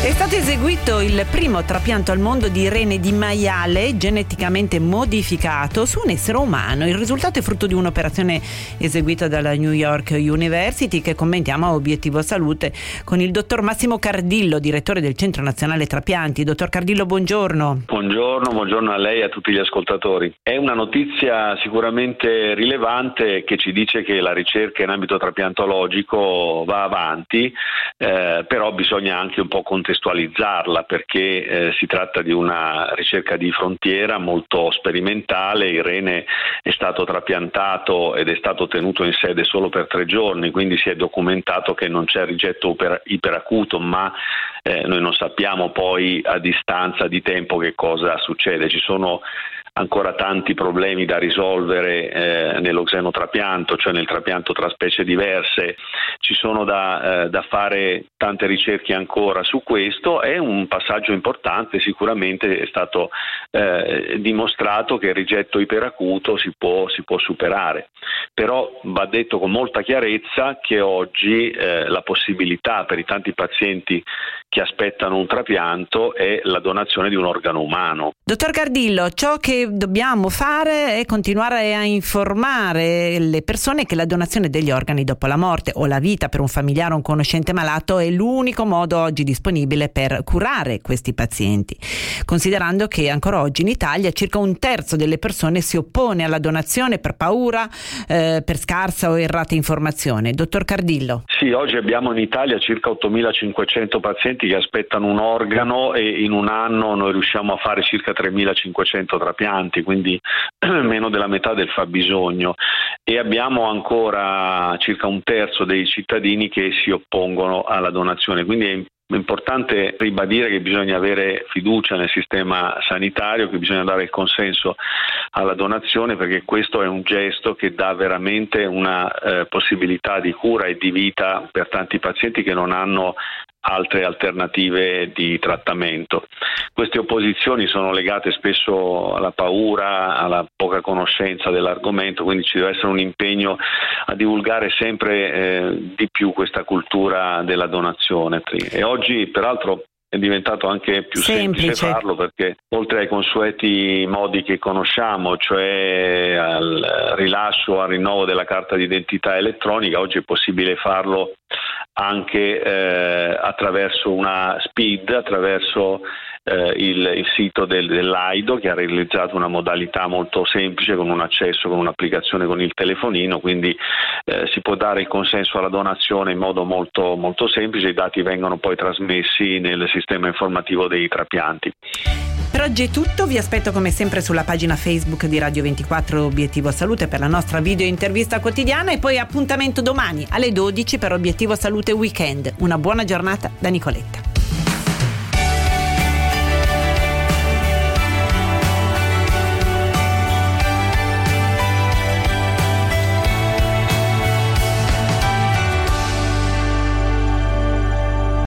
È stato eseguito il primo trapianto al mondo di rene di maiale geneticamente modificato su un essere umano. Il risultato è frutto di un'operazione eseguita dalla New York University che commentiamo a Obiettivo Salute con il dottor Massimo Cardillo, direttore del Centro Nazionale Trapianti. Dottor Cardillo, buongiorno. Buongiorno, buongiorno a lei e a tutti gli ascoltatori. È una notizia sicuramente rilevante che ci dice che la ricerca in ambito trapiantologico va avanti, eh, però bisogna anche un po' contemplare contestualizzarla perché eh, si tratta di una ricerca di frontiera molto sperimentale, il rene è stato trapiantato ed è stato tenuto in sede solo per tre giorni, quindi si è documentato che non c'è rigetto iperacuto, ma eh, noi non sappiamo poi a distanza di tempo che cosa succede. Ci sono ancora tanti problemi da risolvere eh, nello xenotrapianto, cioè nel trapianto tra specie diverse, ci sono da, eh, da, fare tante ricerche ancora su questo, è un passaggio importante, sicuramente è stato eh, dimostrato che il rigetto iperacuto si può, si può, superare, però va detto con molta chiarezza che oggi eh, la possibilità per i tanti pazienti che aspettano un trapianto è la donazione di un organo umano. Dottor Cardillo, ciò che dobbiamo fare è continuare a informare le persone che la donazione degli organi dopo la morte o la vita per un familiare o un conoscente malato è l'unico modo oggi disponibile per curare questi pazienti, considerando che ancora oggi in Italia circa un terzo delle persone si oppone alla donazione per paura, eh, per scarsa o errata informazione. Dottor Cardillo. Sì, oggi abbiamo in Italia circa 8.500 pazienti che aspettano un organo e in un anno noi riusciamo a fare circa 3.500 trapianti, quindi meno della metà del fabbisogno. E abbiamo ancora circa un terzo dei cittadini che si oppongono alla donazione, quindi è è importante ribadire che bisogna avere fiducia nel sistema sanitario, che bisogna dare il consenso alla donazione perché questo è un gesto che dà veramente una eh, possibilità di cura e di vita per tanti pazienti che non hanno altre alternative di trattamento. Queste opposizioni sono legate spesso alla paura, alla poca conoscenza dell'argomento, quindi ci deve essere un impegno a divulgare sempre eh, di più questa cultura della donazione. E oggi peraltro è diventato anche più semplice. semplice. farlo perché oltre ai consueti modi che conosciamo, cioè al rilascio, al rinnovo della carta d'identità elettronica, oggi è possibile farlo anche eh, attraverso una SPID, attraverso eh, il, il, sito del, dell'AIDO che ha realizzato una modalità molto semplice con un accesso con un'applicazione con il telefonino, quindi eh, si può dare il consenso alla donazione in modo molto, molto semplice, i dati vengono poi trasmessi nel sistema informativo dei trapianti. Oggi è tutto, vi aspetto come sempre sulla pagina Facebook di Radio 24 Obiettivo Salute per la nostra video intervista quotidiana e poi appuntamento domani alle 12 per Obiettivo Salute Weekend. Una buona giornata da Nicoletta.